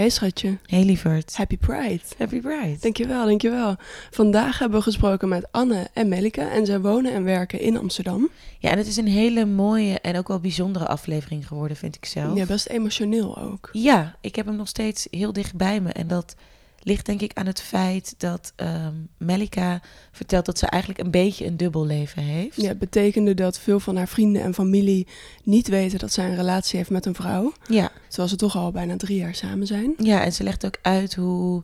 Hey schatje. Hey lieverd. Happy Pride. Happy Pride. Dankjewel, dankjewel. Vandaag hebben we gesproken met Anne en Melike en zij wonen en werken in Amsterdam. Ja, en het is een hele mooie en ook wel bijzondere aflevering geworden, vind ik zelf. Ja, best emotioneel ook. Ja, ik heb hem nog steeds heel dicht bij me. En dat ligt denk ik aan het feit dat ehm Melika vertelt dat ze eigenlijk een beetje een dubbel leven heeft. Ja, het betekende dat veel van haar vrienden en familie niet weten dat zij een relatie heeft met een vrouw. Ja, Terwijl ze toch al bijna drie jaar samen zijn. ja, en ze legt ook uit hoe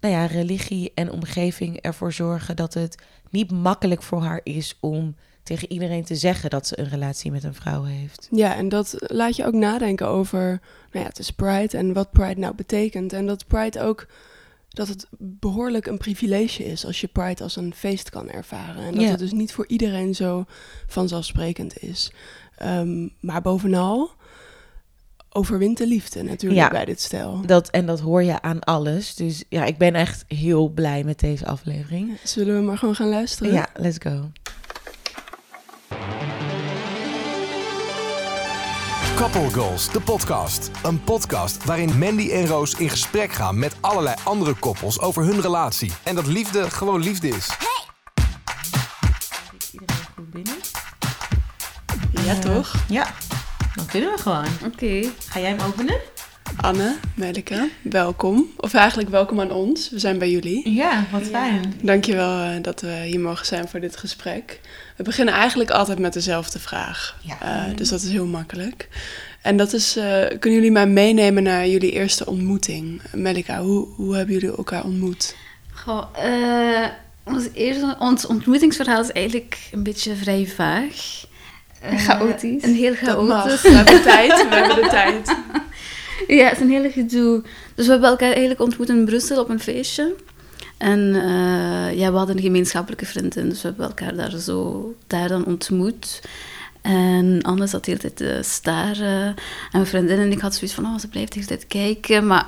nou ja, religie en omgeving ervoor zorgen dat het niet makkelijk voor haar is om tegen iedereen te zeggen dat ze een relatie met een vrouw heeft. Ja, en dat laat je ook nadenken over, nou ja, het is Pride en wat Pride nou betekent. En dat Pride ook, dat het behoorlijk een privilege is als je Pride als een feest kan ervaren. En dat het dus niet voor iedereen zo vanzelfsprekend is. Ehm, maar bovenal overwint de liefde natuurlijk Ja. bij dit stel. Dat, en dat hoor je aan alles. Dus ja, ik ben echt heel blij met deze aflevering. Zullen we maar gewoon gaan luisteren? Ja, let's go. Couple Goals, de podcast. Een podcast waarin Mandy en Roos in gesprek gaan met allerlei andere koppels over hun relatie. En dat liefde gewoon liefde is. Zit iedereen goed binnen? Ja, toch? Ja, dan kunnen we gewoon. Oké. Ga jij hem openen? Anne, Melike, welkom. Of eigenlijk welkom aan ons. We zijn bij jullie. Ja, wat fijn. Dankjewel eh dat we hier mogen zijn voor dit gesprek. We beginnen eigenlijk altijd met dezelfde vraag. Ja. Eh, dus dat is heel makkelijk. En dat is, eh, kunnen jullie mij meenemen naar jullie eerste ontmoeting? Melika, hoe, hoe hebben jullie elkaar ontmoet? Goh, eh, ons, eerste, ons ontmoetingsverhaal is eigenlijk een beetje vrij vaag. Chaotisch. Een heel Dat mag. chaotisch. We hebben de tijd, we hebben de tijd. Ja, het is een hele gedoe. Dus we hebben elkaar eigenlijk ontmoet in Brussel op een feestje. En eh, ja, we hadden een gemeenschappelijke vriendin, dus we hebben elkaar daar zo daar dan ontmoet. En Anne zat de hele tijd te staren. En mijn vriendin en ik had zoiets van, oh, ze blijft de hele tijd kijken. Maar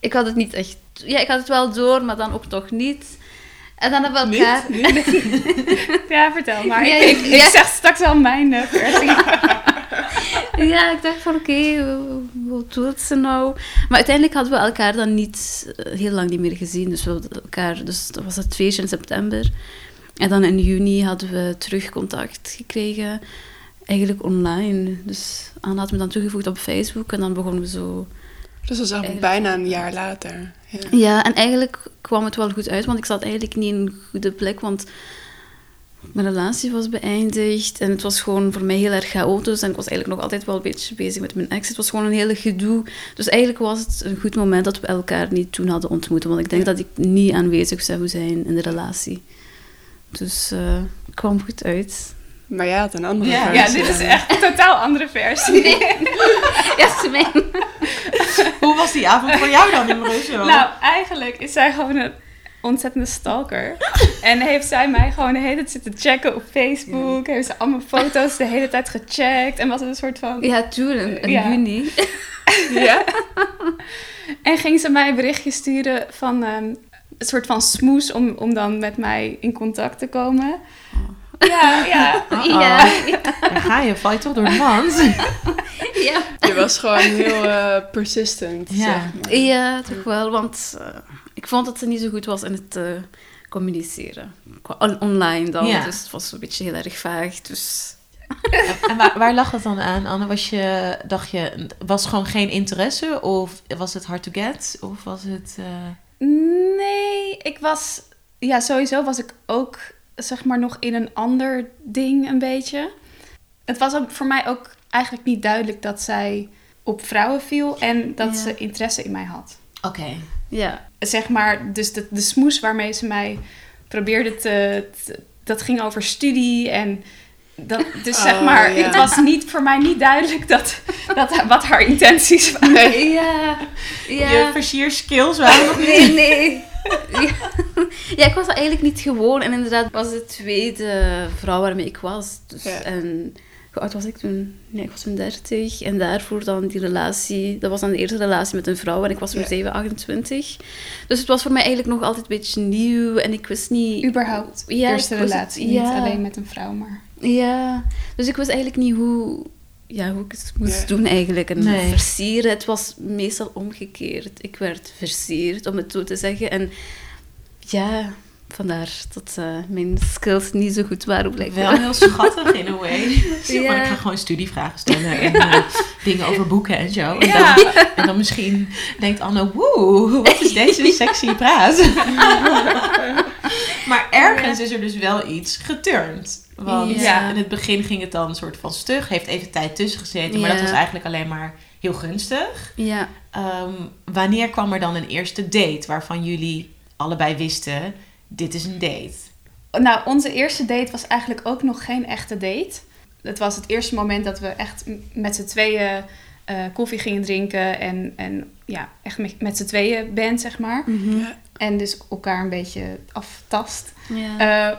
ik had het niet echt... Ja, ik had het wel door, maar dan ook toch niet. En dan hebben we elkaar... Ja, vertel maar. Ja, ik, ik, ja. ik zeg straks wel mijn versie. Ja, ik dacht van oké, wat doet ze nou? Maar uiteindelijk hadden we elkaar dan niet eh, heel lang niet meer gezien. Dus we hadden elkaar, dus dat was het feestje in september. En dan in juni hadden we terug contact gekregen, eigenlijk online. Dus Anne had me dan toegevoegd op Facebook en dan begonnen we zo. Dus dat eigenlijk Eigenlijk- bijna een jaar later. Ja. Ja, en eigenlijk kwam het wel goed uit, want ik zat eigenlijk niet in een goede plek, want mijn relatie was beëindigd en het was gewoon voor mij heel erg chaotisch en ik was eigenlijk nog altijd wel een beetje bezig met mijn ex. Het was gewoon een hele gedoe. Dus eigenlijk was het een goed moment dat we elkaar niet toen hadden ontmoet, want ik denk dat ik niet aanwezig zou zijn in de relatie. Dus eh, het kwam goed uit. Maar jij had een andere Ja, versie. dit is echt een totaal andere versie. Ja, mijn... Hoe was die avond voor jou dan in Brussel? Nou, eigenlijk is zij gewoon een ontzettende stalker. En heeft zij mij gewoon de hele tijd zitten checken op Facebook. Heeft ze allemaal foto's de hele tijd gecheckt. En was het een soort van... Ja, toen, in, Ja. juni. Ja? En ging ze mij een berichtje sturen van ehm, een soort van smoes om, om dan met mij in contact te komen. Ja, ja. Ja, ja, Dan ga je, val je toch door de mand. ja. Je was gewoon heel eh, persistent. Ja. zeg maar. Ja, toch wel, want eh, ik vond dat ze niet zo goed was in het eh, communiceren. On- online dan, Ja. dus het was een beetje heel erg vaag. Dus En waar, waar lag het dan aan, Anne? Was je, dacht je, was gewoon geen interesse? Of was het hard to get? Of was het... eh, Nee, ik was... Ja, sowieso was ik ook, zeg maar, nog in een ander ding een beetje. Het was ook voor mij ook eigenlijk niet duidelijk dat zij op vrouwen viel en dat Ja. ze interesse in mij had. Oké. ja, Zeg maar, dus de, de smoes waarmee ze mij probeerde te... te- dat ging over studie en... Dat, dus zeg Oh, maar, ja. het was niet, voor mij niet duidelijk dat, dat, wat haar intenties waren. Nee. ja, Je ja. versierskills waren nog niet... Nee, nee. Ja. ik was dat eigenlijk niet gewoon. En inderdaad, was de tweede vrouw waarmee ik was. Dus, Ja. En hoe oud was ik toen? Nee, ik was toen 30. En daarvoor dan die relatie. Dat was dan de eerste relatie met een vrouw. En ik was toen Ja. 7, 28. Dus het was voor mij eigenlijk nog altijd een beetje nieuw. En ik wist niet... Überhaupt, Ja, eerste relatie. Niet alleen met een vrouw, maar... Ja, dus ik wist eigenlijk niet hoe, ja, hoe ik het moest Ja. doen eigenlijk. En Nee. versieren, het was meestal omgekeerd. Ik werd versierd, om het zo te zeggen. En ja, vandaar dat eh, mijn skills niet zo goed waren blijkbaar. Wel heel schattig in a way. Ja. Ik ga gewoon studievragen stellen en eh, dingen over boeken en zo. En, Ja. dan, en dan misschien denkt Anne, woe, wat is deze sexy praat. maar ergens is er dus wel iets geturnd. Want Ja. in het begin ging het dan een soort van stug. Heeft even tijd tussen gezeten. Maar dat was eigenlijk alleen maar heel gunstig. Ja, Ehm, wanneer kwam er dan een eerste date waarvan jullie allebei wisten... dit is een date? Nou, onze eerste date was eigenlijk ook nog geen echte date. Het was het eerste moment dat we echt met z'n tweeën eh, koffie gingen drinken. En, en ja, echt met, met z'n tweeën bent, zeg maar. Ja. En dus elkaar een beetje aftast. ja. Eh,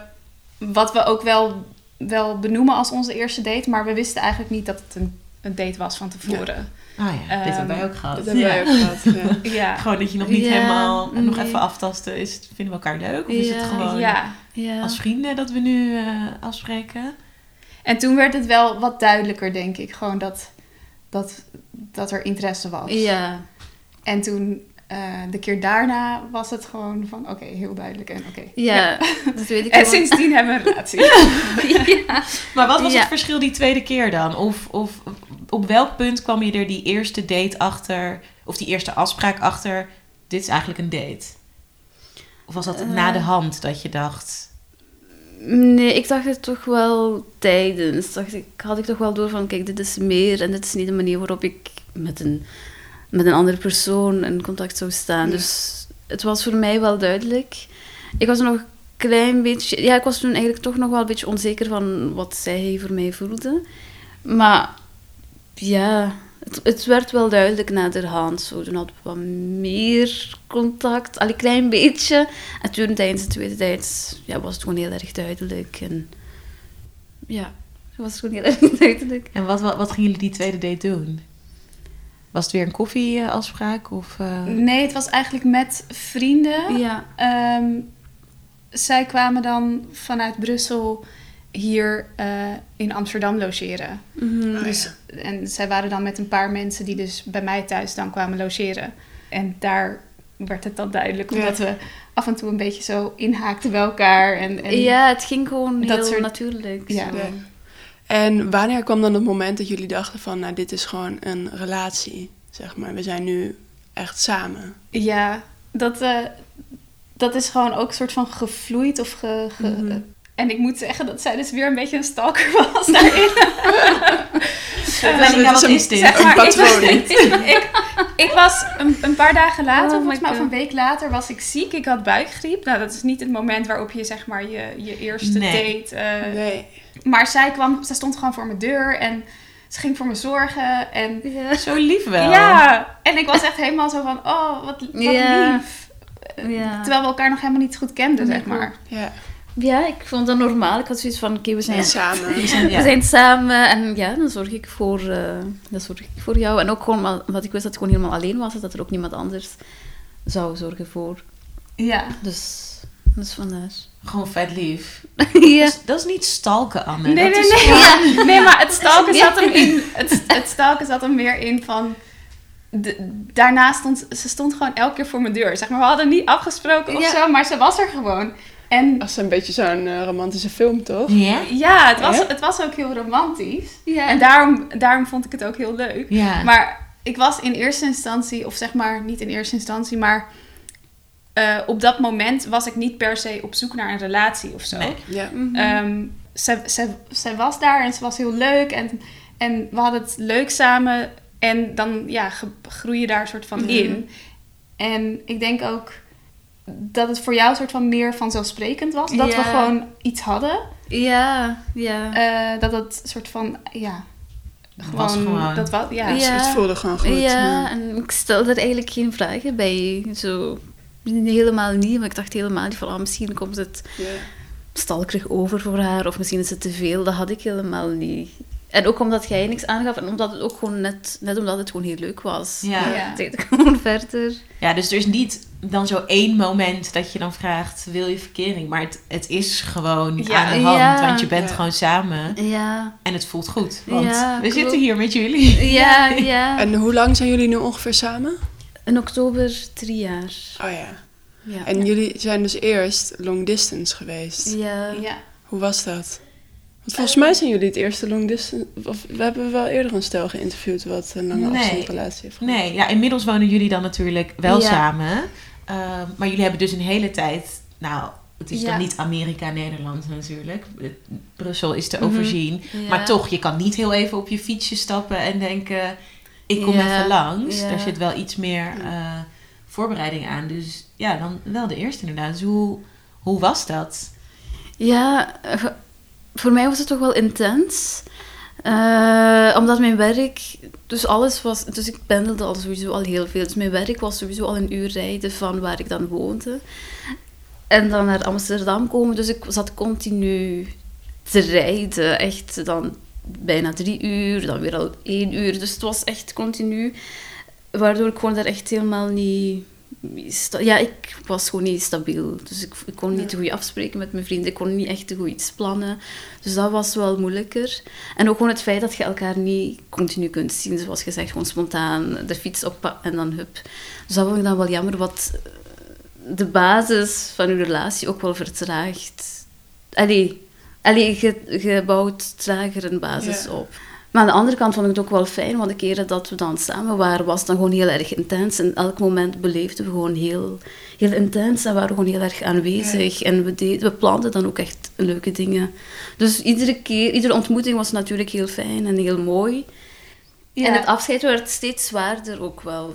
wat we ook wel, wel benoemen als onze eerste date. Maar we wisten eigenlijk niet dat het een, een date was van tevoren. Ah ja, dit Ehm, hebben wij ook gehad. Dat hebben Ja. wij ook gehad. Ja. Ja. Gewoon dat je nog niet Ja, helemaal nog even aftasten. Is, het- vinden we elkaar leuk? Of is het gewoon ja. ja. als vrienden dat we nu eh, afspreken? En toen werd het wel wat duidelijker, denk ik. Gewoon dat, dat, dat er interesse was. Ja, En toen, eh, de keer daarna, was het gewoon van, oké, heel duidelijk en oké. ja, dat weet ik En sindsdien hebben we een relatie. ja. Maar wat was Ja. het verschil die tweede keer dan? Of, of op welk punt kwam je er die eerste date achter, of die eerste afspraak achter, dit is eigenlijk een date? Of was dat Eh. na de hand dat je dacht, Nee, ik dacht het toch wel tijdens. Dacht ik, had ik toch wel door van, kijk, dit is meer en dit is niet de manier waarop ik met een, met een andere persoon in contact zou staan. Ja. Dus het was voor mij wel duidelijk. Ik was nog een klein beetje... Ja, ik was toen eigenlijk toch nog wel een beetje onzeker van wat zij voor mij voelde. Maar ja, het, het werd wel duidelijk naderhand. Zo, toen hadden we wat meer contact, al een klein beetje. En toen tijdens de tweede tijd ja, was het gewoon heel erg duidelijk. En ja, het was gewoon heel erg duidelijk. en wat, wat, wat gingen jullie die tweede date doen? Was het weer een koffieafspraak? Of, eh, Nee, het was eigenlijk met vrienden. Ja, Ehm, zij kwamen dan vanuit Brussel hier eh, in Amsterdam logeren. mhm. Dus, En zij waren dan met een paar mensen die dus bij mij thuis dan kwamen logeren. En daar werd het dan duidelijk, Ja. omdat we af en toe een beetje zo inhaakten bij elkaar. En, en ja, het ging gewoon dat heel soort- natuurlijk. Ja. zo. En wanneer kwam dan het moment dat jullie dachten van, nou, dit is gewoon een relatie, zeg maar. We zijn nu echt samen. Ja, dat, eh, dat is gewoon ook een soort van gevloeid of ge... ge- Mhm. En ik moet zeggen dat zij dus weer een beetje een stalker was daarin. Wat is een- is dit? Zeg Een maar, ik, was, patroon. ik, ik was een, een paar dagen later, Oh volgens mij of een week later, was ik ziek. Ik had buikgriep. Nou, dat is niet het moment waarop je zeg maar je, je eerste Nee. date... eh, Nee. Maar zij kwam, zij stond gewoon voor mijn deur en ze ging voor me zorgen. En Ja. Zo lief wel. ja, en ik was echt helemaal zo van, oh, wat, wat Ja. lief. Ja. Terwijl we elkaar nog helemaal niet goed kenden, Oh zeg maar. Ja, ja, ik vond dat normaal. Ik had zoiets van, oké, we zijn samen. Ja. We zijn samen en ja, dan zorg ik voor, eh, dan zorg ik voor jou. En ook gewoon, omdat ik wist dat ik gewoon helemaal alleen was, dat er ook niemand anders zou zorgen voor. Ja. Dus, dus vandaar. Gewoon vet lief. ja. Dat, is, dat is niet stalken, Anne. Nee, dat nee, is nee. Ja. Nee, maar het stalken zat hem in. Het, het stalken zat hem meer in van. De, daarna stond ze stond gewoon elke keer voor mijn deur. Zeg maar, we hadden niet afgesproken of Ja. zo, maar ze was er gewoon. En Als een beetje zo'n eh, romantische film, toch? Ja? ja, het was, Ja? het was ook heel romantisch. Ja. En daarom, daarom vond ik het ook heel leuk. Ja. Maar ik was in eerste instantie, of zeg maar niet in eerste instantie, maar eh, op dat moment was ik niet per se op zoek naar een relatie of zo. Nee? Ja. Mhm. Ehm, zij, zij, zij was daar en ze was heel leuk en, en we hadden het leuk samen. En dan ja, groei je daar een soort van Mhm. in. En ik denk ook dat het voor jou een soort van meer vanzelfsprekend was. Dat we gewoon iets hadden. ja, ja. Eh, dat het soort van, ja... Was gewoon. Dat was, ja. Ja. Het voelde gewoon goed. ja, en ik stelde er eigenlijk geen vragen bij. Zo, helemaal niet, maar ik dacht helemaal niet van, ah, misschien komt het Ja. stalkerig over voor haar, of misschien is het te veel. Dat had ik helemaal niet. En ook omdat jij niks aangaf en omdat het ook gewoon net, net omdat het gewoon heel leuk was. Ja. Ja. Deed ik gewoon verder. Ja, dus er is niet dan zo één moment dat je dan vraagt, wil je verkering? Maar het, het is gewoon Ja. aan de hand, Ja. want je bent Ja. gewoon samen Ja, en het voelt goed. Want Ja, we klopt. zitten hier met jullie. ja, ja. En hoe lang zijn jullie nu ongeveer samen? In oktober drie jaar. Oh ja. Ja. En jullie zijn dus eerst long distance geweest. ja. Ja. Hoe was dat? Want volgens mij zijn jullie het eerste long distance... Of we hebben wel eerder een stel geïnterviewd wat een lange Nee. afstandsrelatie heeft gehad. Nee, ja, inmiddels wonen jullie dan natuurlijk wel Ja. samen. Uh, maar jullie hebben dus een hele tijd, nou, het is Ja. dan niet Amerika-Nederland natuurlijk. Brussel is te Mhm. overzien. Ja. Maar toch, je kan niet heel even op je fietsje stappen en denken, ik kom Ja. even langs. Ja. Daar zit wel iets meer eh, voorbereiding aan. Dus ja, dan wel de eerste inderdaad. Dus hoe, hoe was dat? Ja, eh, voor mij was het toch wel intens. Eh, omdat mijn werk, dus alles was, dus ik pendelde al sowieso al heel veel. Dus mijn werk was sowieso al een uur rijden van waar ik dan woonde. En dan naar Amsterdam komen, dus ik zat continu te rijden. Echt dan bijna drie uur, dan weer al één uur. Dus het was echt continu, waardoor ik gewoon daar echt helemaal niet... Ja, ik was gewoon niet stabiel. Dus ik, ik kon niet goed afspreken met mijn vrienden. Ik kon niet echt goed iets plannen. Dus dat was wel moeilijker. En ook gewoon het feit dat je elkaar niet continu kunt zien. Zoals gezegd, gewoon spontaan de fiets op en dan hup. Dus dat vond ik dan wel jammer, wat de basis van uw relatie ook wel vertraagt. Allee, allee je, je bouwt trager een basis Ja. op. Maar aan de andere kant vond ik het ook wel fijn, want de keren dat we dan samen waren, was het dan gewoon heel erg intens. En elk moment beleefden we gewoon heel, heel intens en waren we gewoon heel erg aanwezig. En we, deden, we planden dan ook echt leuke dingen. Dus iedere keer, iedere ontmoeting was natuurlijk heel fijn en heel mooi. Ja. En het afscheid werd steeds zwaarder ook wel.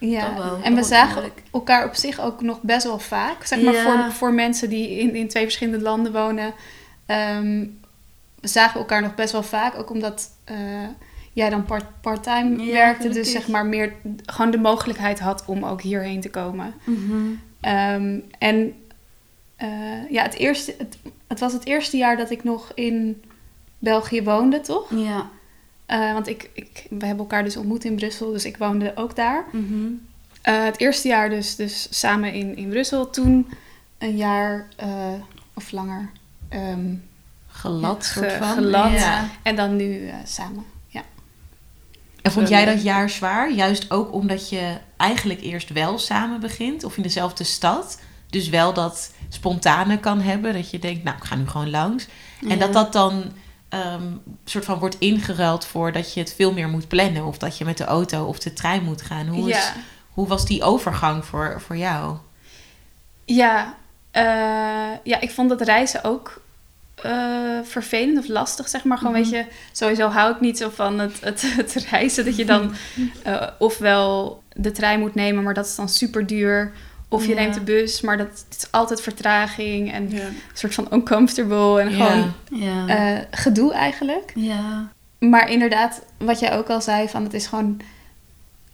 Ja, Dat wel, en we zagen elkaar op zich ook nog best wel vaak. Zeg maar Ja. voor, voor mensen die in, in twee verschillende landen wonen. We zagen elkaar nog best wel vaak. Ook omdat eh, jij dan part, part-time Ja, werkte. Dus zeg maar meer gewoon de mogelijkheid had om ook hierheen te komen. Mhm. Ehm, en eh, ja, het, eerste, het, het was het eerste jaar dat ik nog in België woonde, toch? Ja. Eh, want ik, ik, we hebben elkaar dus ontmoet in Brussel, dus ik woonde ook daar. Mhm. Het eerste jaar dus, dus samen in, in Brussel. Toen een jaar of langer. ehm, Gelat, Ja, soort ge- van. gelat. Ja. en dan nu eh, samen. Ja. En vond jij dat jaar zwaar? Juist ook omdat je eigenlijk eerst wel samen begint of in dezelfde stad. Dus wel dat spontane kan hebben. Dat je denkt, nou, ik ga nu gewoon langs. En Ja. dat dat dan ehm soort van wordt ingeruild voor dat je het veel meer moet plannen. Of dat je met de auto of de trein moet gaan. Hoe, is, hoe was die overgang voor, voor jou? Ja, eh, ja, ik vond dat reizen ook eh, vervelend of lastig, zeg maar. Gewoon, weet je, sowieso hou ik niet zo van het, het, het reizen. Dat je dan eh, ofwel de trein moet nemen, maar dat is dan super duur. Of je Ja. neemt de bus, maar dat het is altijd vertraging en Ja. een soort van uncomfortable en Ja. gewoon Ja. eh, gedoe eigenlijk. ja. Maar inderdaad, wat jij ook al zei, van het is gewoon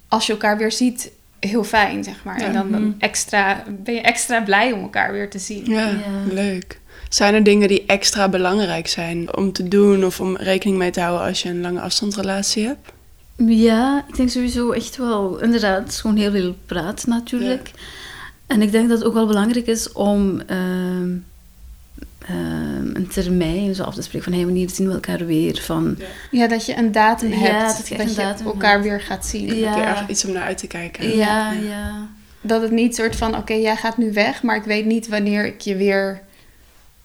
als je elkaar weer ziet, heel fijn, zeg maar. Ja. En dan, dan Mhm. extra, ben je extra blij om elkaar weer te zien. Ja, Ja. leuk. Zijn er dingen die extra belangrijk zijn om te doen of om rekening mee te houden als je een lange afstandsrelatie hebt? Ja, ik denk sowieso echt wel, inderdaad, het is gewoon heel veel praten natuurlijk. En ik denk dat het ook wel belangrijk is om ehm, ehm, een termijn zo af te spreken van hey, wanneer zien we elkaar weer? Van, Ja, dat je een datum Ja, hebt, dat je dat elkaar hebt. weer gaat zien. Ja. Heb je ergens iets om naar uit te kijken? ja, ja. Dat het niet soort van, oké, jij gaat nu weg, maar ik weet niet wanneer ik je weer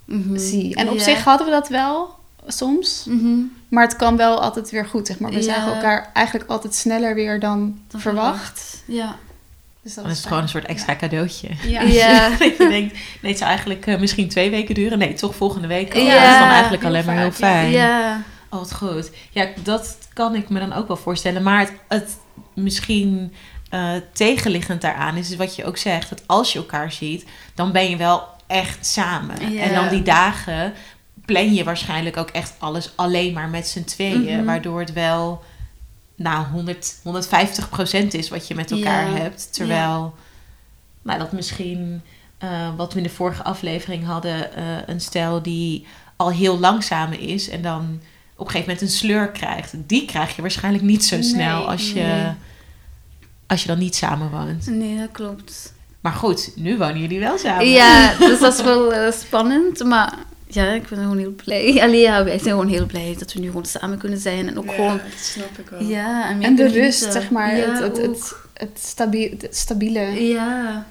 Mhm. zie. En op Ja. zich hadden we dat wel, soms. Mhm. Maar het kan wel altijd weer goed, zeg maar. We Ja. zagen elkaar eigenlijk altijd sneller weer dan, Dan verwacht. Ja. Dus dat Dan is het gewoon een soort extra cadeautje. Ja. Ja. dat je denkt, nee, het zou eigenlijk eh, misschien twee weken duren. Nee, toch volgende week al. Ja. dat is dan eigenlijk Heel alleen maar heel fijn. Ja. Oh, wat goed. Ja, dat kan ik me dan ook wel voorstellen. Maar het, het misschien eh, tegenliggend daaraan is wat je ook zegt. Dat als je elkaar ziet, dan ben je wel echt samen. En dan die dagen plan je waarschijnlijk ook echt alles alleen maar met z'n tweeën. Mhm. Waardoor het wel nou, 100, 150 procent is wat je met elkaar hebt. Terwijl nou, dat misschien eh, wat we in de vorige aflevering hadden, eh, een stel die al heel lang samen is en dan op een gegeven moment een sleur krijgt. Die krijg je waarschijnlijk niet zo snel Nee, als, je, nee. als je dan niet samen woont. Nee, dat klopt. Maar goed, nu wonen jullie wel samen. Ja, dus dat is wel eh, spannend, maar ja, ik ben gewoon heel blij. Allee, ja, wij zijn gewoon heel blij dat we nu gewoon samen kunnen zijn en ook gewoon... dat snap ik wel. Ja, meer En de rust, zeg maar. Ja, het, het, ook. het, het, stabiel, het stabiele. Ja.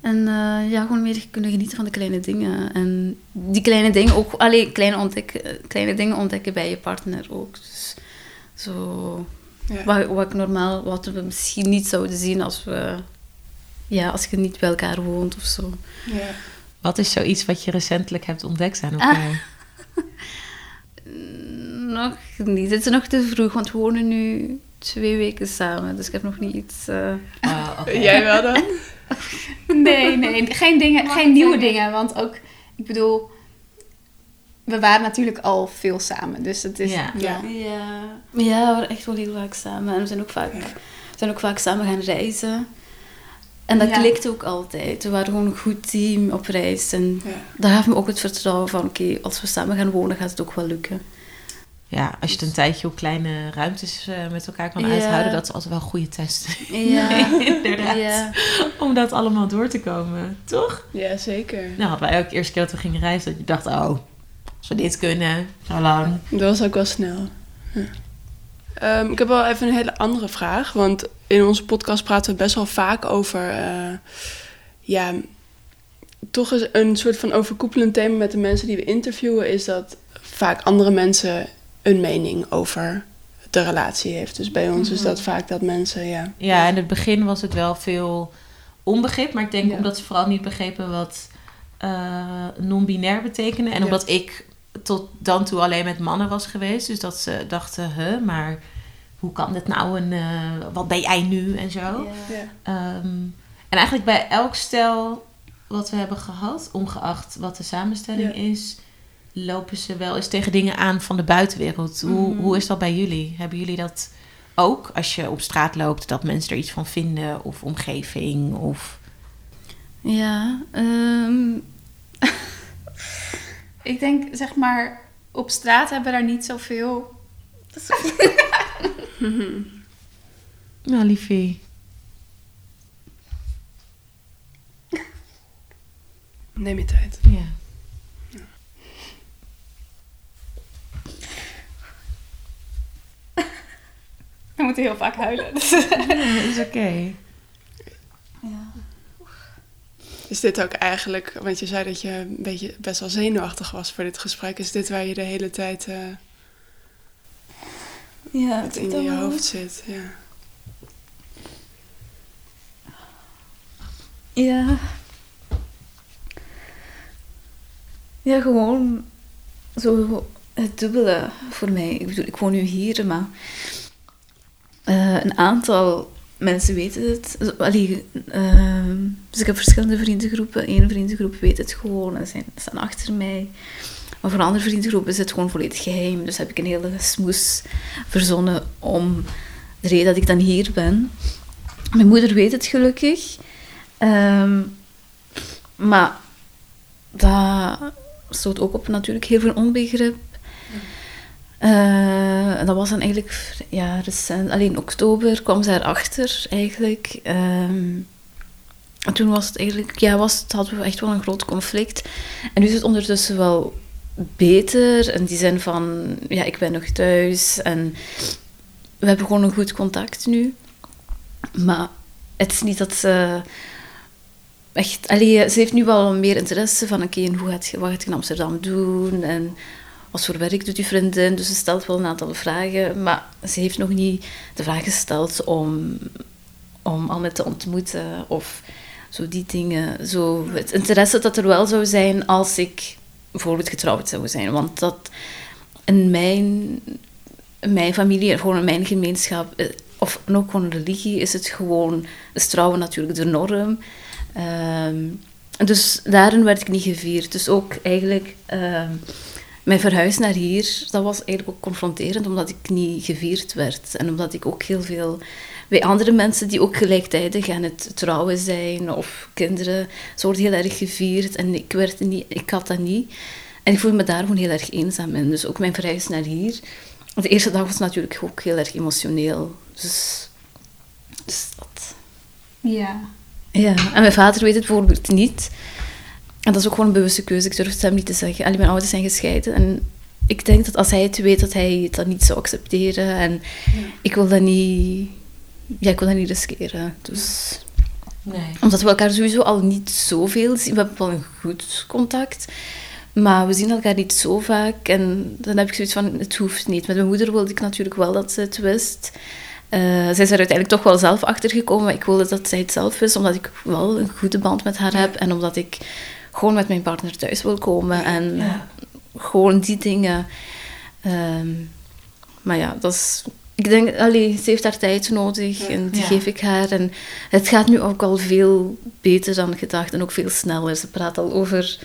En eh, ja, gewoon meer kunnen genieten van de kleine dingen. En die kleine dingen ook, alleen kleine, ontdekken, kleine dingen ontdekken bij je partner ook. Dus zo, Ja. wat, wat ik normaal, wat we misschien niet zouden zien als we, ja, als je niet bij elkaar woont of zo. Ja. Wat is zoiets wat je recentelijk hebt ontdekt aan Ah. elkaar? Nog niet. Het is nog te vroeg, want we wonen nu twee weken samen. Dus ik heb nog niet iets... eh, oké. Jij wel dan? Nee, nee, geen, dingen, geen nieuwe dingen. Want ook, ik bedoel, we waren natuurlijk al veel samen. Dus het is, Ja. Ja. Ja. ja, we waren echt wel heel vaak samen. En we zijn ook vaak, we zijn ook vaak samen gaan reizen. En dat Ja. klikte ook altijd. We waren gewoon een goed team op reis. En Ja. daar gaf me ook het vertrouwen van... Oké, als we samen gaan wonen, gaat het ook wel lukken. Ja, als je het een tijdje op kleine ruimtes eh, met elkaar kan Ja. uithouden, dat is altijd wel een goede test. Ja, Inderdaad. ja. Om dat allemaal door te komen, toch? ja, zeker. Nou, hadden wij ook eerste keer dat we gingen reizen, dat je dacht, oh, als we dit kunnen, zo lang. Dat was ook wel snel. Ja. Ehm, ik heb wel even een hele andere vraag. Want in onze podcast praten we best wel vaak over... eh, ja, toch is een soort van overkoepelend thema met de mensen die we interviewen... is dat vaak andere mensen een mening over de relatie heeft. Dus bij ons is dat vaak dat mensen, ja... Ja, in het begin was het wel veel onbegrip, maar ik denk Ja. omdat ze vooral niet begrepen wat eh, non-binair betekende. En Ja. omdat ik tot dan toe alleen met mannen was geweest, dus dat ze dachten, huh, maar hoe kan dit nou en eh, wat ben jij nu en zo. ja. Ehm, en eigenlijk bij elk stel wat we hebben gehad, ongeacht wat de samenstelling is, lopen ze wel eens tegen dingen aan van de buitenwereld. Hoe, Mhm. hoe is dat bij jullie? Hebben jullie dat ook als je op straat loopt, dat mensen er iets van vinden of omgeving? Of... Ja, ehm, ik denk, zeg maar, op straat hebben we daar niet zoveel... Nou, liefie. Neem je tijd. Ja. We moeten heel vaak huilen. ja, is oké. ja. Is dit ook eigenlijk... Want je zei dat je een beetje best wel zenuwachtig was voor dit gesprek. Is dit waar je de hele tijd eh, ja, het in je hoofd zit? Ja. Ja. Ja, gewoon zo het dubbele voor mij. Ik bedoel, ik woon nu hier, maar eh, een aantal mensen weten het. Allee, ehm, dus ik heb verschillende vriendengroepen. Eén vriendengroep weet het gewoon en zijn, staan achter mij. Maar voor een andere vriendengroep is het gewoon volledig geheim. Dus heb ik een hele smoes verzonnen om de reden dat ik dan hier ben. Mijn moeder weet het gelukkig. Ehm, maar dat stoot ook op natuurlijk heel veel onbegrip. Eh, dat was dan eigenlijk ja, recent. Alleen oktober kwam ze erachter eigenlijk. Ehm, en toen was het eigenlijk, ja, was het, hadden we echt wel een groot conflict. En nu is het ondertussen wel beter. In die zin van, ja, ik ben nog thuis en we hebben gewoon een goed contact nu. Maar het is niet dat ze echt... Allee, ze heeft nu wel meer interesse van, oké, en hoe gaat wat gaat je in Amsterdam doen? En wat voor werk doet je vriendin? Dus ze stelt wel een aantal vragen, maar ze heeft nog niet de vraag gesteld om, om met te ontmoeten of zo die dingen. Zo, het interesse dat er wel zou zijn als ik bijvoorbeeld getrouwd zou zijn. Want dat in mijn, mijn familie, gewoon in mijn gemeenschap, eh, of ook gewoon religie, is het gewoon, is trouwen natuurlijk de norm. Ehm, dus daarin werd ik niet gevierd. Dus ook eigenlijk ehm, mijn verhuis naar hier, dat was eigenlijk ook confronterend, omdat ik niet gevierd werd. En omdat ik ook heel veel bij andere mensen die ook gelijktijdig aan het trouwen zijn of kinderen, ze worden heel erg gevierd en ik, werd niet, ik had dat niet. En ik voelde me daar gewoon heel erg eenzaam in. Dus ook mijn verhuis naar hier. De eerste dag was natuurlijk ook heel erg emotioneel. Dus, dus dat. Ja. Ja, en mijn vader weet het bijvoorbeeld niet. En dat is ook gewoon een bewuste keuze. Ik durf het hem niet te zeggen. Allee, mijn ouders zijn gescheiden. En ik denk dat als hij het weet, dat hij het dan niet zou accepteren. En ik wil dat niet... Ja, ik wil dat niet riskeren. Dus... Nee. Omdat we elkaar sowieso al niet zoveel zien. We hebben wel een goed contact. Maar we zien elkaar niet zo vaak. En dan heb ik zoiets van, het hoeft niet. Met mijn moeder wilde ik natuurlijk wel dat ze het wist. Eh, zij is er uiteindelijk toch wel zelf achter gekomen. Maar ik wilde dat zij het zelf wist, omdat ik wel een goede band met haar heb. En omdat ik gewoon met mijn partner thuis wil komen. En Ja. gewoon die dingen. Ehm, maar ja, dat is... Ik denk, allee, ze heeft haar tijd nodig en die Ja. geef ik haar. En het gaat nu ook al veel beter dan gedacht en ook veel sneller. Ze praat al over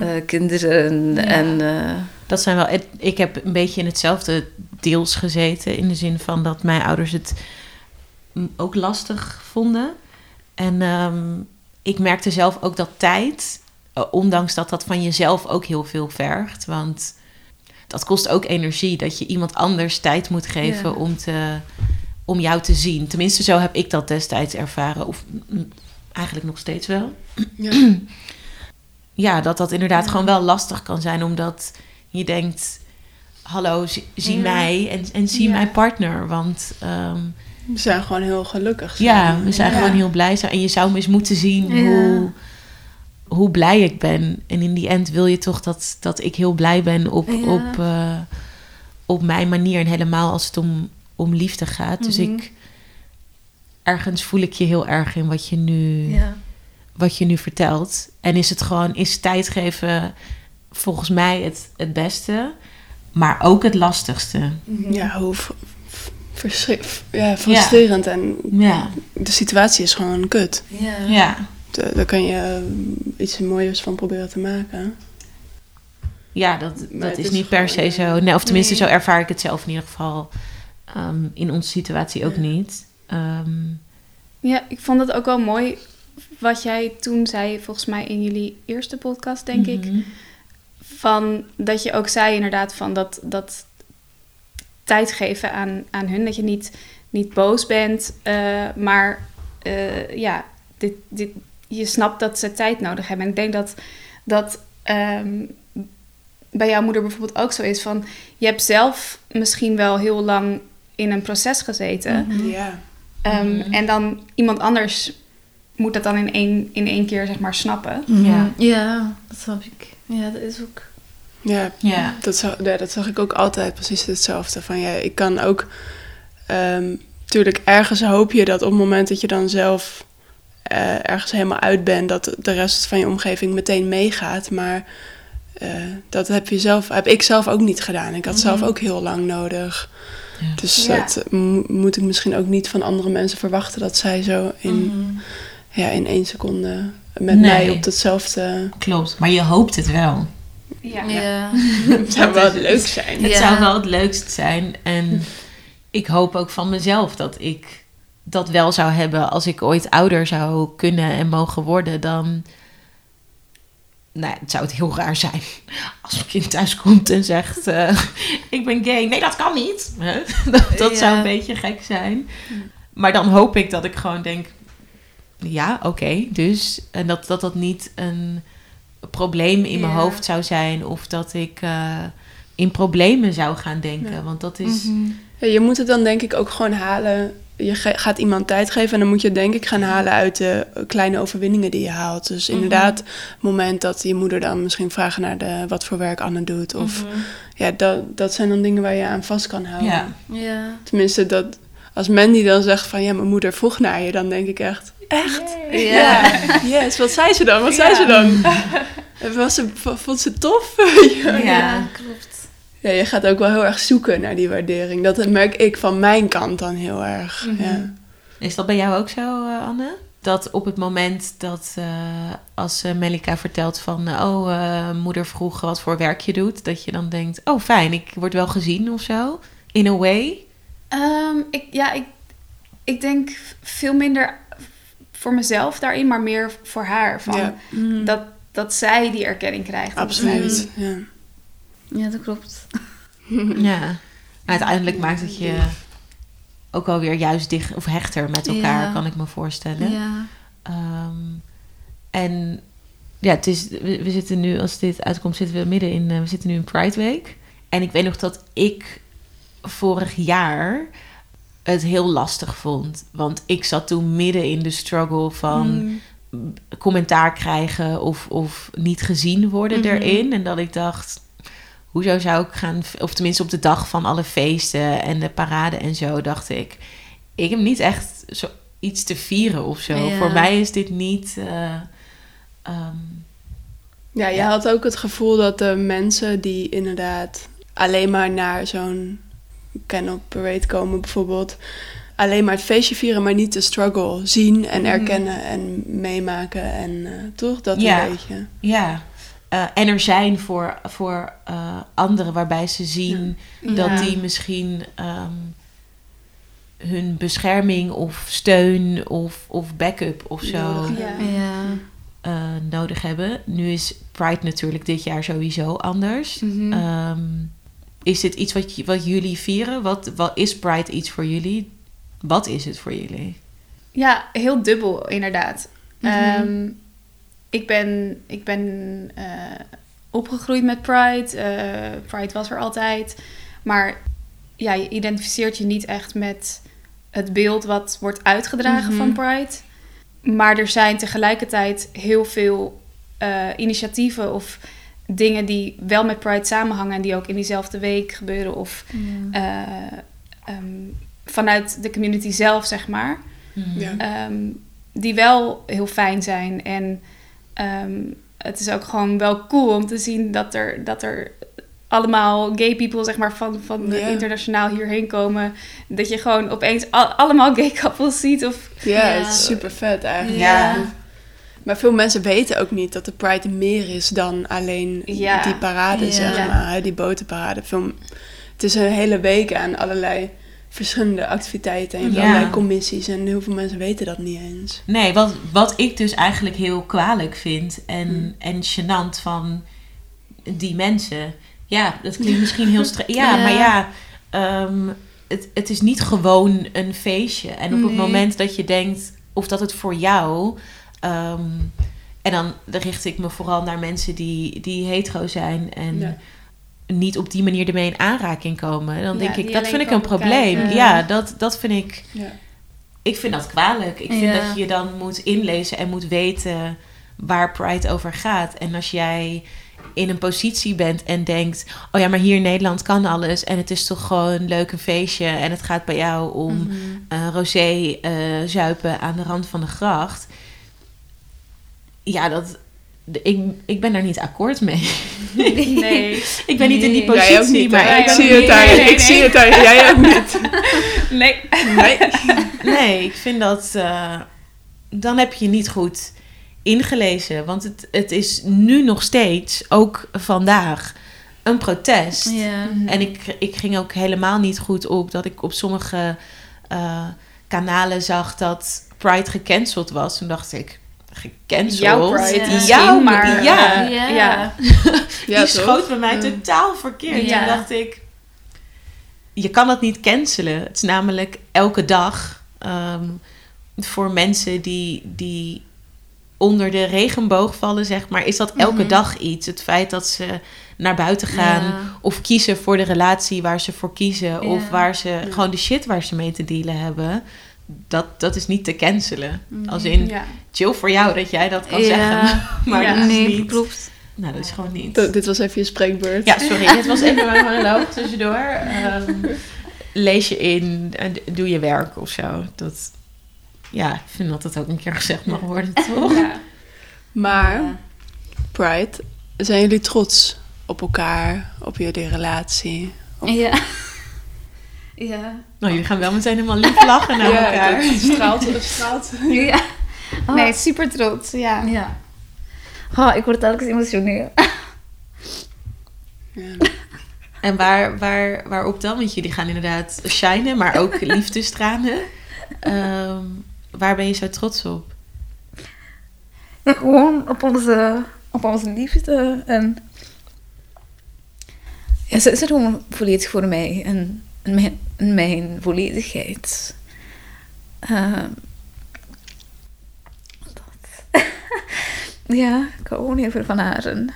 eh, kinderen Ja. en... eh, Dat zijn wel. Ik heb een beetje in hetzelfde deels gezeten. In de zin van dat mijn ouders het ook lastig vonden. En ehm, ik merkte zelf ook dat tijd, eh, ondanks dat dat van jezelf ook heel veel vergt. Want dat kost ook energie. Dat je iemand anders tijd moet geven Ja. om, te, om jou te zien. Tenminste, zo heb ik dat destijds ervaren. Of eigenlijk nog steeds wel Ja. ja, dat dat inderdaad gewoon wel lastig kan zijn, omdat je denkt: hallo, zie, mij en, en zie mijn partner. Want ehm, We zijn gewoon heel gelukkig. ja, we zijn gewoon heel blij zijn. En je zou me eens moeten zien hoe, hoe blij ik ben. En in die end wil je toch dat, dat ik heel blij ben op, Ja. op, eh, op mijn manier. En helemaal als het om, om liefde gaat. Dus Mhm. ik. Ergens voel ik je heel erg in wat je nu ja. wat je nu vertelt. En is het gewoon, is tijd geven volgens mij het, het beste, maar ook het lastigste. Ja, hoe ja, frustrerend. En Ja. de situatie is gewoon kut. Ja. Ja. De- Daar kan je eh, iets mooiers van proberen te maken. Ja, dat, Maar dat is is niet per se zo. Nee, of tenminste, Nee. zo ervaar ik het zelf in ieder geval. ehm, in onze situatie ook Ja. niet. Ehm, Ja, ik vond het ook wel mooi wat jij toen zei, volgens mij in jullie eerste podcast, denk ik. mhm. Van dat je ook zei inderdaad van dat, dat tijd geven aan, aan hun. Dat je niet, niet boos bent, eh, maar eh, ja, dit, dit, je snapt dat ze tijd nodig hebben. En ik denk dat dat ehm, bij jouw moeder bijvoorbeeld ook zo is van... Je hebt zelf misschien wel heel lang in een proces gezeten. Ja. Ehm, Mhm. En dan iemand anders moet dat dan in één, in één keer zeg maar snappen. Mhm. Ja. ja, dat snap ik. Ja, dat is ook... Ja, Ja. Dat, zag, ja, dat zag ik ook altijd precies hetzelfde. Van ja, ik kan ook. ehm tuurlijk, ergens hoop je dat op het moment dat je dan zelf eh, ergens helemaal uit bent, dat de rest van je omgeving meteen meegaat. Maar eh, dat heb, je zelf, heb ik zelf ook niet gedaan. Ik had zelf ook heel lang nodig. Ja. Dus Ja. dat mo- moet ik misschien ook niet van andere mensen verwachten dat zij zo in, Mhm. ja, in één seconde met Nee. mij op hetzelfde. Klopt, maar je hoopt het wel. Ja. Ja. Het zou wel leuk zijn. Het zou wel het leukst zijn. En ik hoop ook van mezelf dat ik dat wel zou hebben als ik ooit ouder zou kunnen en mogen worden. Dan nou, het zou het heel raar zijn als mijn kind thuis komt en zegt: eh, Ik ben gay. Nee, dat kan niet. Dat dat zou een beetje gek zijn. Maar dan hoop ik dat ik gewoon denk: Ja, oké. dus. En dat, dat dat niet een probleem in mijn Ja. hoofd zou zijn. Of dat ik eh, in problemen zou gaan denken. Ja. Want dat is. Mhm. Je moet het dan denk ik ook gewoon halen. Je gaat iemand tijd geven en dan moet je het denk ik gaan halen uit de kleine overwinningen die je haalt. Dus Mhm. inderdaad, het moment dat je moeder dan misschien vragen naar de, wat voor werk Anne doet. Of Mhm. ja, dat, dat zijn dan dingen waar je aan vast kan houden. Ja. Ja. Tenminste, dat, als Mandy dan zegt van ja, mijn moeder vroeg naar je, dan denk ik echt, echt? Ja. Yes, wat zei ze dan? Wat zei ze dan? Was ze, vond ze tof? ja. Ja. klopt. Ja, je gaat ook wel heel erg zoeken naar die waardering. Dat merk ik van mijn kant dan heel erg. Mhm. ja. Is dat bij jou ook zo, eh, Anne? Dat op het moment dat eh, als eh, Melika vertelt van... oh, eh, moeder vroeg wat voor werk je doet... dat je dan denkt, oh fijn, ik word wel gezien of zo. In a way. Ehm, ik, ja, ik, ik denk veel minder voor mezelf daarin, maar meer voor haar. Van Ja. dat, dat zij die erkenning krijgt. Absoluut. Ja. Ja, dat klopt. Ja. Maar uiteindelijk maakt het je ook alweer juist dicht of hechter met elkaar, Ja. kan ik me voorstellen. Ja. Ehm, en ja, het is, we, we zitten nu, als dit uitkomt, zitten we midden in, eh, we zitten nu in Pride Week. En ik weet nog dat ik vorig jaar het heel lastig vond. Want ik zat toen midden in de struggle van Mm. commentaar krijgen of, of niet gezien worden Mhm. erin. En dat ik dacht, hoezo zou ik gaan, of tenminste op de dag van alle feesten en de parade en zo, dacht ik, ik heb niet echt zo iets te vieren of zo. Ja. Voor mij is dit niet. eh, ehm, Ja, je Ja. had ook het gevoel dat de mensen die inderdaad alleen maar naar zo'n Canal Parade komen bijvoorbeeld... alleen maar het feestje vieren, maar niet de struggle zien en Mhm. erkennen en meemaken. En eh, toch, dat Ja. een beetje. ja. Eh, en er zijn voor, voor eh, anderen waarbij ze zien dat die misschien ehm, hun bescherming of steun of, of backup of zo Nodig Ja. Ja. eh, nodig hebben. Nu is Pride natuurlijk dit jaar sowieso anders. Mhm. Ehm, is dit iets wat, wat jullie vieren? Wat, wat is Pride iets voor jullie? Wat is het voor jullie? Ja, heel dubbel inderdaad. Mhm. Ehm, ik ben, ik ben eh, opgegroeid met Pride. Eh, Pride was er altijd. Maar ja, je identificeert je niet echt met het beeld wat wordt uitgedragen Mhm. van Pride. Maar er zijn tegelijkertijd heel veel eh, initiatieven of dingen die wel met Pride samenhangen en die ook in diezelfde week gebeuren of Ja. eh, ehm, vanuit de community zelf, zeg maar. Ja. Ehm, die wel heel fijn zijn. En ehm, het is ook gewoon wel cool om te zien dat er, dat er allemaal gay people, zeg maar, van, van internationaal hierheen komen. Dat je gewoon opeens al- allemaal gay couples ziet. Of, Ja, Ja. het is super vet eigenlijk. Ja. Maar veel mensen weten ook niet dat de Pride meer is dan alleen Ja. die parade, Ja. zeg maar. Die botenparade. Veel, het is een hele week aan allerlei verschillende activiteiten en allerlei commissies. En heel veel mensen weten dat niet eens. Nee, wat, wat ik dus eigenlijk heel kwalijk vind en, Hmm. en gênant van die mensen. Ja, dat klinkt misschien heel streng. Ja, Ja. maar ja, ehm, het, het is niet gewoon een feestje. En op het moment dat je denkt, of dat het voor jou. ehm, en dan richt ik me vooral naar mensen die, die hetero zijn en Ja. Niet op die manier ermee in aanraking komen. Dan Ja, denk ik, dat vind ik een probleem. kijken. Ja, dat, dat vind ik. Ja. Ik vind dat kwalijk. Ik vind Ja. dat je je dan moet inlezen en moet weten waar Pride over gaat. En als jij in een positie bent en denkt: Oh ja, maar hier in Nederland kan alles. En het is toch gewoon leuk een feestje. En het gaat bij jou om eh, rosé eh, zuipen aan de rand van de gracht. Ja, dat. Ik, ik ben daar niet akkoord mee. nee. Ik ben niet in die positie. Jij ook niet, maar ik zie het daar. Nee, nee, ik zie nee. het daar. Jij ook niet. nee. Nee. Nee, ik vind dat. eh, dan heb je niet goed ingelezen. Want het, het is nu nog steeds, ook vandaag, een protest. Ja. En ik, ik ging ook helemaal niet goed op dat ik op sommige eh, kanalen zag dat Pride gecanceld was. Toen dacht ik, gecanceld? Jouw Pride Ja. Jouw, maar... ja. Ja. ja. Ja, die toch? schoot bij mij Ja. totaal verkeerd. Ja. Toen dacht ik, je kan dat niet cancelen. Het is namelijk elke dag ehm, voor mensen die, die onder de regenboog vallen, zeg maar, is dat elke Mhm. dag iets. Het feit dat ze naar buiten gaan Ja. of kiezen voor de relatie waar ze voor kiezen, Ja. of waar ze gewoon de shit waar ze mee te dealen hebben. Dat, dat is niet te cancelen. Als in, Ja. chill voor jou dat jij dat kan Ja. zeggen. Maar Ja. dat is nee, niet. klopt. Nou, dat is gewoon niet. D- dit was even je spreekbeurt. Ja, sorry. Dit was even mijn monoloog tussendoor. Ehm, lees je in en doe je werk of zo. Dat, ja, ik vind dat dat ook een keer gezegd mag worden, toch? Ja. Maar, Ja. Pride, zijn jullie trots op elkaar, op jullie relatie? Ja. Ja. Nou, jullie gaan wel meteen helemaal lief lachen naar elkaar. het straalt, het straalt. Ja. Oh, Nee, super trots. Ja. Ja. Oh, ik word telkens emotioneel. Ja. En waar, waar, waarop dan? Want jullie gaan inderdaad shinen, maar ook liefdestranen. Ehm waar ben je zo trots op? Ja, gewoon op onze, op onze liefde. En Ja, ze is er gewoon volledig voor mij en mijn, mijn volledigheid. Dat. ja, ik hou gewoon veel van haar. En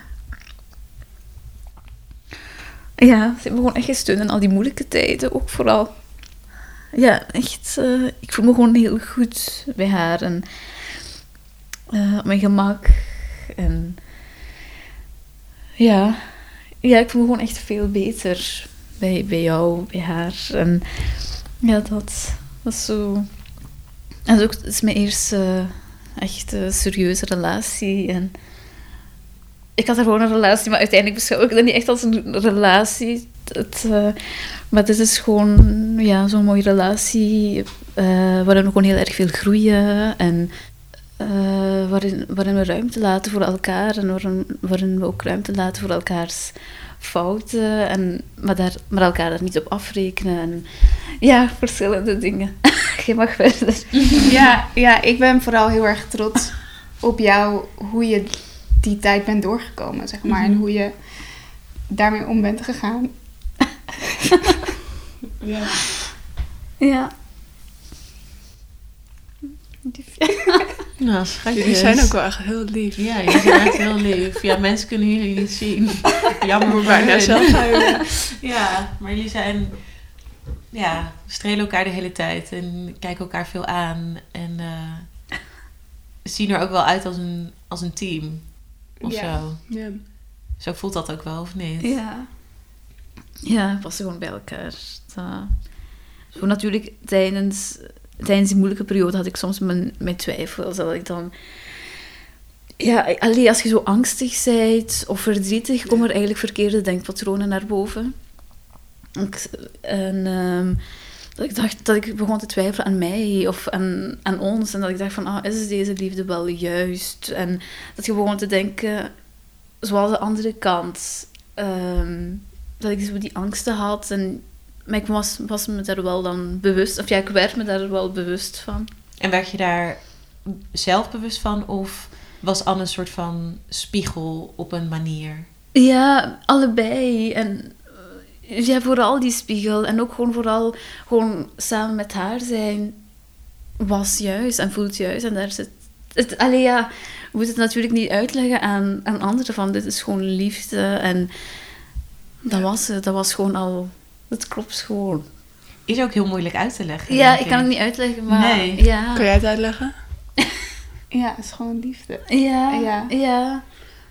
ja, ze hebben gewoon echt gesteund in al die moeilijke tijden, ook vooral. Ja, echt. eh, ik voel me gewoon heel goed bij haar en eh, op mijn gemak. En ja, ja, ik voel me gewoon echt veel beter bij, bij jou, bij haar. En ja, dat, is zo. En ook, het is mijn eerste echt eh, serieuze relatie. En ik had gewoon een relatie, maar uiteindelijk beschouw ik dat niet echt als een relatie. Het, eh, maar dit is gewoon ja, zo'n mooie relatie eh, waarin we gewoon heel erg veel groeien en waarin, waarin we ruimte laten voor elkaar en waarin, waarin we ook ruimte laten voor elkaars fouten, en, maar, daar, maar elkaar daar niet op afrekenen. En, ja, verschillende dingen. Je mag verder. Ja, ja, ik ben vooral heel erg trots op jou, hoe je die tijd bent doorgekomen, zeg maar. En hoe je daarmee om bent gegaan. Ja. Ja. Nou, schatjes. Jullie zijn ook wel echt heel lief. Ja, jullie zijn echt heel lief. Ja, mensen kunnen jullie niet zien. Jammer moet voor bijna zelf. Ja, maar jullie zijn... Ja, we strelen elkaar de hele tijd en kijken elkaar veel aan. En eh, zien er ook wel uit als een, als een team. Of Ja. zo. Ja. Zo voelt dat ook wel, of niet? Ja. Ja, we passen gewoon bij elkaar. Dat- Zo natuurlijk, tijdens, tijdens die moeilijke periode had ik soms mijn, mijn twijfels. Dat ik dan... Ja, alleen als je zo angstig bent of verdrietig, komen er eigenlijk verkeerde denkpatronen naar boven. En ehm, dat ik dacht dat ik begon te twijfelen aan mij of aan, aan ons. En dat ik dacht van, ah, is deze liefde wel juist? En dat je begon te denken, zoals de andere kant, ehm, dat ik zo die angsten had. En, maar ik was, was me daar wel dan bewust, of ja, ik werd me daar wel bewust van. En werd je daar zelf bewust van? Of was Anne een soort van spiegel op een manier? Ja, allebei. En eh, ja, vooral die spiegel. En ook gewoon vooral gewoon samen met haar zijn was juist en voelt juist. En daar zit... Het, allee, ja, we moeten het natuurlijk niet uitleggen aan, aan anderen van dit is gewoon liefde. En dat was het. Dat was gewoon al... Het klopt gewoon. Is ook heel moeilijk uit te leggen. Ja, ik kan het niet uitleggen, maar... Nee. Ja. Kan jij het uitleggen? Ja, het is gewoon liefde. Ja, Ja. ja.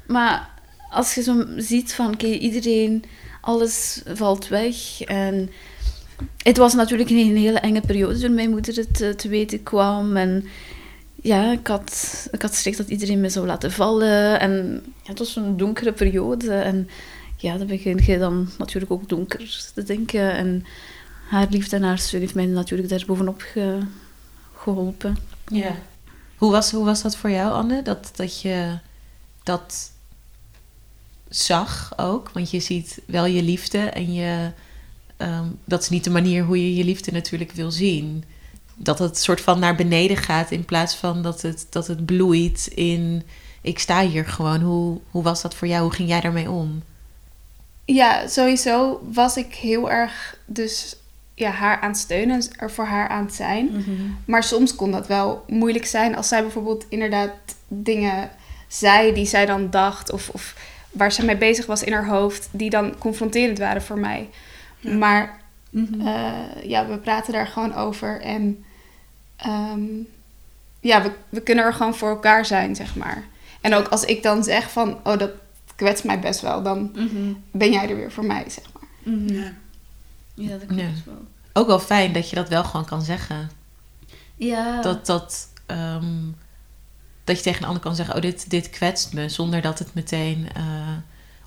Maar als je zo ziet van, oké, iedereen, alles valt weg. En het was natuurlijk een hele enge periode toen mijn moeder het eh, te weten kwam. En ja, ik had, ik had schrik dat iedereen me zou laten vallen. En ja, het was een donkere periode. En ja, dan begin je dan natuurlijk ook donker te denken. En haar liefde en haar steun heeft mij natuurlijk daar bovenop ge- geholpen. Ja. Hoe was, hoe was dat voor jou, Anne? Dat, dat je dat zag ook? Want je ziet wel je liefde en je, ehm, dat is niet de manier hoe je je liefde natuurlijk wil zien. Dat het soort van naar beneden gaat in plaats van dat het, dat het bloeit in... Ik sta hier gewoon. Hoe, hoe was dat voor jou? Hoe ging jij daarmee om? Ja, sowieso was ik heel erg dus ja, haar aan het steunen en er voor haar aan het zijn. Maar soms kon dat wel moeilijk zijn als zij bijvoorbeeld inderdaad dingen zei die zij dan dacht of, of waar ze mee bezig was in haar hoofd, die dan confronterend waren voor mij. Maar eh, ja, we praten daar gewoon over en ehm, ja, we, we kunnen er gewoon voor elkaar zijn, zeg maar. En ook als ik dan zeg van, oh, dat kwetst mij best wel, dan ben jij er weer voor mij, zeg maar. Ja. Ja, dat klopt Ja. wel. Ook wel fijn dat je dat wel gewoon kan zeggen. Ja. Dat, dat, ehm, dat je tegen een ander kan zeggen: Oh, dit, dit kwetst me. Zonder dat het meteen. eh,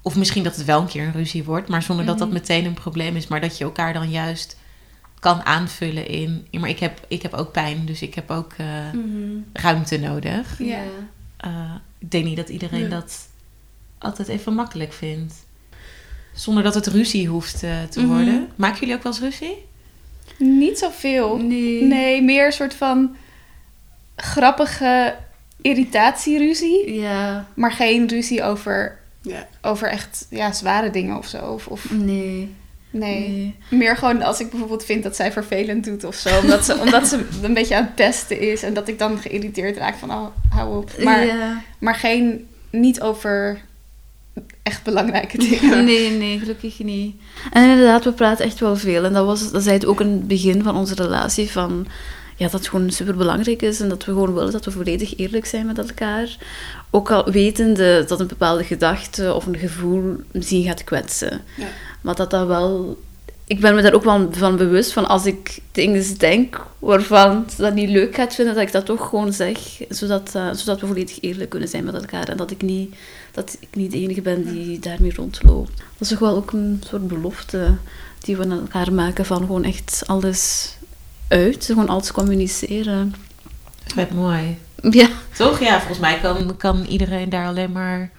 of misschien dat het wel een keer een ruzie wordt. Maar zonder dat dat meteen een probleem is. Maar dat je elkaar dan juist kan aanvullen in. "Ja, Maar ik heb, ik heb ook pijn. Dus ik heb ook eh, ruimte nodig. Ja. Eh, ik denk niet dat iedereen Ja. dat altijd even makkelijk vindt. Zonder dat het ruzie hoeft eh, te Mhm. worden. Maken jullie ook wel eens ruzie? Niet zoveel. Nee. Nee, meer een soort van grappige irritatieruzie. Ja. Maar geen ruzie over Ja. over echt ja, zware dingen of zo. Of, of Nee. nee. nee. Meer gewoon als ik bijvoorbeeld vind dat zij vervelend doet of zo. Omdat ze, omdat ze een beetje aan het pesten is. En dat ik dan geïrriteerd raak van, oh, hou op. Maar, Ja. maar geen, niet over echt belangrijke dingen. Nee, nee, gelukkig niet. En inderdaad, we praten echt wel veel. En dat, was, dat zei het ook in het begin van onze relatie. Van, ja, dat het gewoon super belangrijk is. En dat we gewoon willen dat we volledig eerlijk zijn met elkaar. Ook al wetende dat een bepaalde gedachte of een gevoel misschien gaat kwetsen. Ja. Maar dat dat wel... Ik ben me daar ook wel van bewust van als ik dingen denk waarvan ze dat niet leuk gaat vinden, dat ik dat toch gewoon zeg, zodat, eh, zodat we volledig eerlijk kunnen zijn met elkaar. En dat ik niet, dat ik niet de enige ben die daarmee rondloopt. Dat is toch wel ook een soort belofte die we aan elkaar maken van gewoon echt alles uit, gewoon alles communiceren. Vet mooi. Ja, Toch? Ja, volgens mij kan, kan iedereen daar alleen maar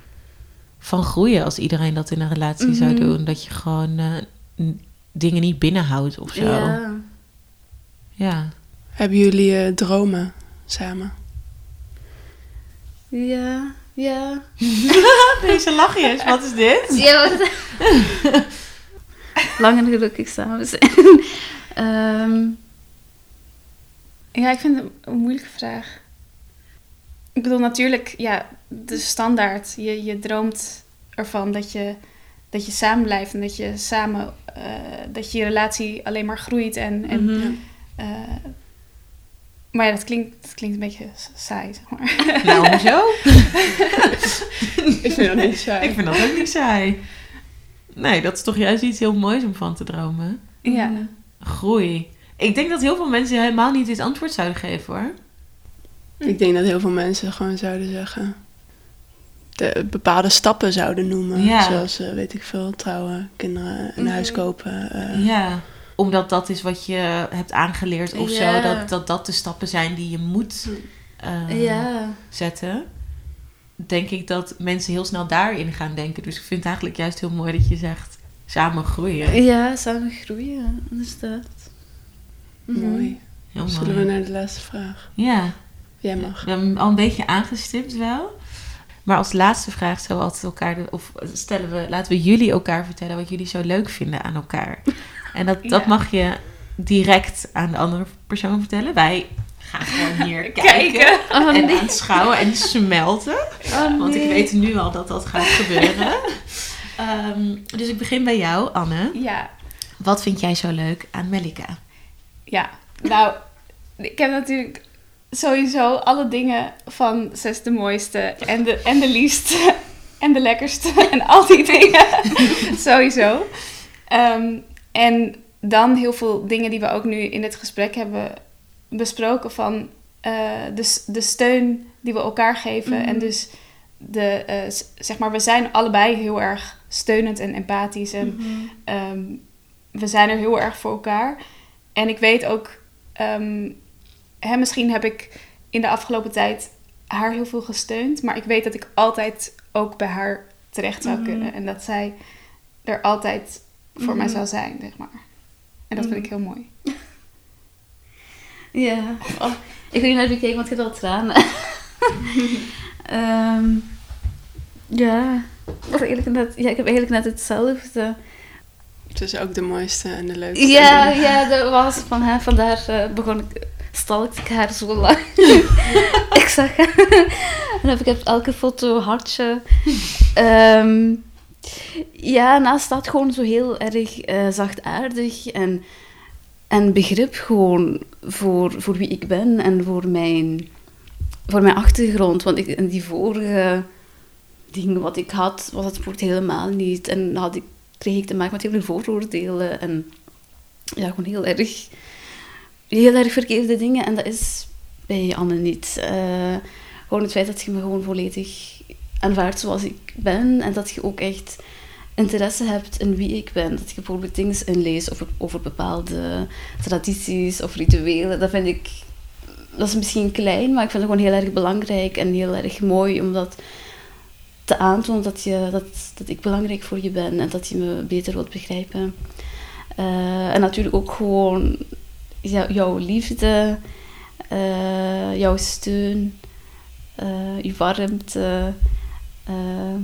van groeien als iedereen dat in een relatie zou Mhm. doen. Dat je gewoon eh, dingen niet binnenhoudt of zo. Ja. ja. Hebben jullie eh, dromen samen? Ja, ja. Deze lachjes, wat is dit? Ja, wat- Lang en gelukkig samen zijn. Ehm, Ja, ik vind het een moeilijke vraag. Ik bedoel, natuurlijk, ja, de standaard. Je, je droomt ervan dat je, dat je samen blijft en dat je samen, eh, dat je relatie alleen maar groeit. En, en, mhm. eh, maar ja, dat klinkt, dat klinkt een beetje saai, zeg maar. Nou, hoezo? Ik vind dat niet saai. Ik vind dat ook niet saai. Nee, dat is toch juist iets heel moois om van te dromen. Ja. Groei. Ik denk dat heel veel mensen helemaal niet dit antwoord zouden geven hoor. Ik denk dat heel veel mensen gewoon zouden zeggen... De bepaalde stappen zouden noemen. Ja. Zoals, eh, weet ik veel, trouwen, kinderen, een Mhm. huis kopen. eh, Ja. Omdat dat is wat je hebt aangeleerd of zo. Dat, dat dat de stappen zijn die je moet eh, ja. zetten. Denk ik dat mensen heel snel daarin gaan denken. Dus ik vind het eigenlijk juist heel mooi dat je zegt samen groeien. ja, samen groeien, inderdaad. Mhm. Mooi. Heel Zullen mooi. we naar de laatste vraag? Ja. Jij mag. We hebben al een beetje aangestipt wel. Maar als laatste vraag zo altijd elkaar... of stellen we, laten we jullie elkaar vertellen wat jullie zo leuk vinden aan elkaar. En dat, dat Ja. mag je direct aan de andere persoon vertellen. Wij gaan gewoon hier kijken. Kijken. Oh, En nee. aanschouwen en smelten. Oh, Want ik weet nu al dat dat gaat gebeuren. Ehm, dus ik begin bij jou, Anne. Ja, Wat vind jij zo leuk aan Melika? ja. Nou, ik heb natuurlijk sowieso alle dingen van Zes de mooiste en de, en de liefste en de lekkerste en al die dingen. sowieso. Ehm, en dan heel veel dingen die we ook nu in het gesprek hebben besproken van eh, de, de steun die we elkaar geven. Mhm. En dus de, eh, zeg maar, we zijn allebei heel erg steunend en empathisch. En Mhm. Ehm, we zijn er heel erg voor elkaar. En ik weet ook, ehm, hè, misschien heb ik in de afgelopen tijd haar heel veel gesteund, maar ik weet dat ik altijd ook bij haar terecht zou Mhm. kunnen. En dat zij er altijd voor mij Mhm. zou zijn, zeg maar. En dat vind Mhm. ik heel mooi. Ja. Oh, ik wil je naar bekijken, want ik heb al tranen. Ehm, ja. Of eigenlijk net, ja, ik heb eigenlijk net hetzelfde. Het is ook de mooiste en de leukste. Ja, ja, dat was van haar. Vandaar eh, begon ik, stalkte ik haar zo lang. ik zag haar. en heb ik elke foto hartje. Ehm, ja, naast dat gewoon zo heel erg eh, zachtaardig en, en begrip gewoon voor, voor wie ik ben en voor mijn, voor mijn achtergrond. Want ik, in die vorige dingen wat ik had, was het sport helemaal niet. En had ik, kreeg ik te maken met heel veel vooroordelen en ja, gewoon heel erg, heel erg verkeerde dingen. En dat is bij Anne niet. Eh, gewoon het feit dat je me gewoon volledig aanvaardt zoals ik ben. En dat je ook echt interesse hebt in wie ik ben. Dat je bijvoorbeeld dingen inleest over, over bepaalde tradities of rituelen. Dat vind ik... Dat is misschien klein, maar ik vind het gewoon heel erg belangrijk en heel erg mooi om dat te aantonen dat, je, dat, dat ik belangrijk voor je ben en dat je me beter wilt begrijpen. Eh, en natuurlijk ook gewoon jouw liefde, eh, jouw steun, eh je warmte. eh,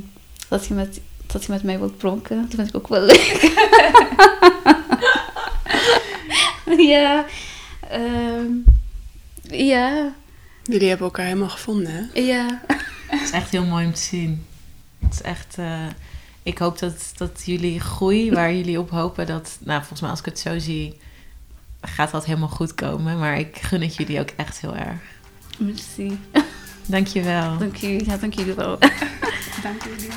dat je met, dat je met mij wilt pronken. Dat vind ik ook wel leuk. ja. ehm, ja. Jullie hebben elkaar helemaal gevonden, hè? Ja. Het is echt heel mooi om te zien. Het is echt... eh, ik hoop dat, dat jullie groei, waar jullie op hopen, dat... Nou, volgens mij als ik het zo zie, gaat dat helemaal goed komen. Maar ik gun het jullie ook echt heel erg. Merci. Dankjewel. Dank jullie. Ja, dank jullie wel. Dank jullie.